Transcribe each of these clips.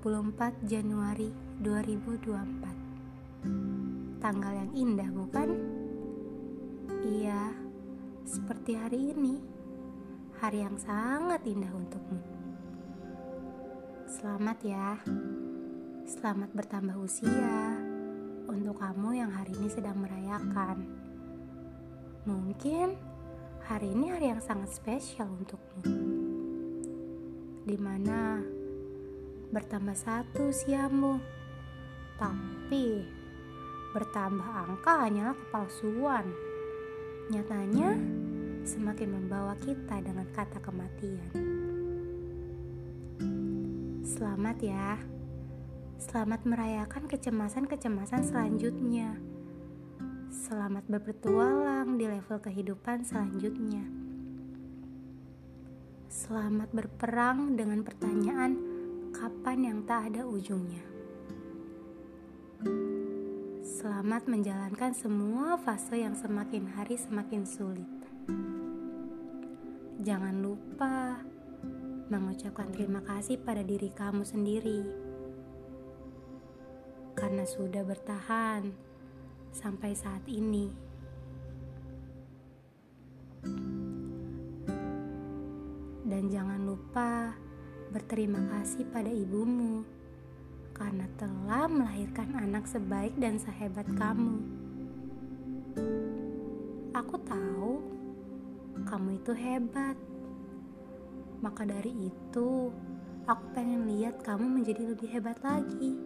24 Januari 2024 Tanggal yang indah bukan? Iya, seperti hari ini. Hari yang sangat indah untukmu. Selamat ya. Selamat bertambah usia Untuk kamu yang hari ini sedang merayakan. Mungkin hari ini hari yang sangat spesial untukmu. Di mana bertambah satu usiamu. Tapi bertambah angka hanyalah kepalsuan. Nyatanya semakin membawa kita dengan kata kematian. Selamat ya. Selamat merayakan kecemasan-kecemasan selanjutnya. Selamat berpetualang di level kehidupan selanjutnya. Selamat berperang dengan pertanyaan kapan yang tak ada ujungnya. Selamat menjalankan semua fase yang semakin hari semakin sulit. Jangan lupa mengucapkan terima kasih pada diri kamu sendiri karena sudah bertahan sampai saat ini. Dan jangan lupa berterima kasih pada ibumu karena telah melahirkan anak sebaik dan sehebat kamu. Aku tahu kamu itu hebat. Maka dari itu, aku pengen lihat kamu menjadi lebih hebat lagi.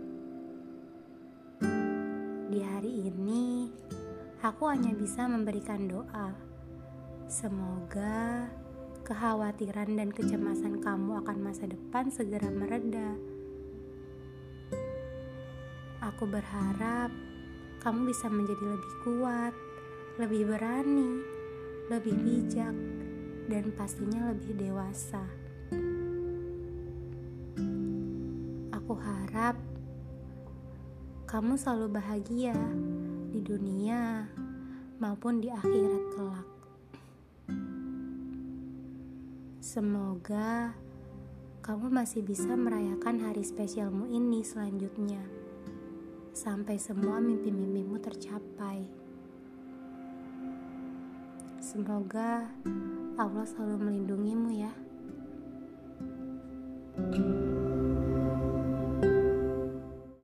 Di hari ini, aku hanya bisa memberikan doa. Semoga kekhawatiran dan kecemasan kamu akan masa depan segera mereda. Aku berharap kamu bisa menjadi lebih kuat, lebih berani, lebih bijak, dan pastinya lebih dewasa. Aku harap kamu selalu bahagia di dunia maupun di akhirat kelak. Semoga kamu masih bisa merayakan hari spesialmu ini selanjutnya, sampai semua mimpi-mimpimu tercapai. Semoga Allah selalu melindungimu, ya.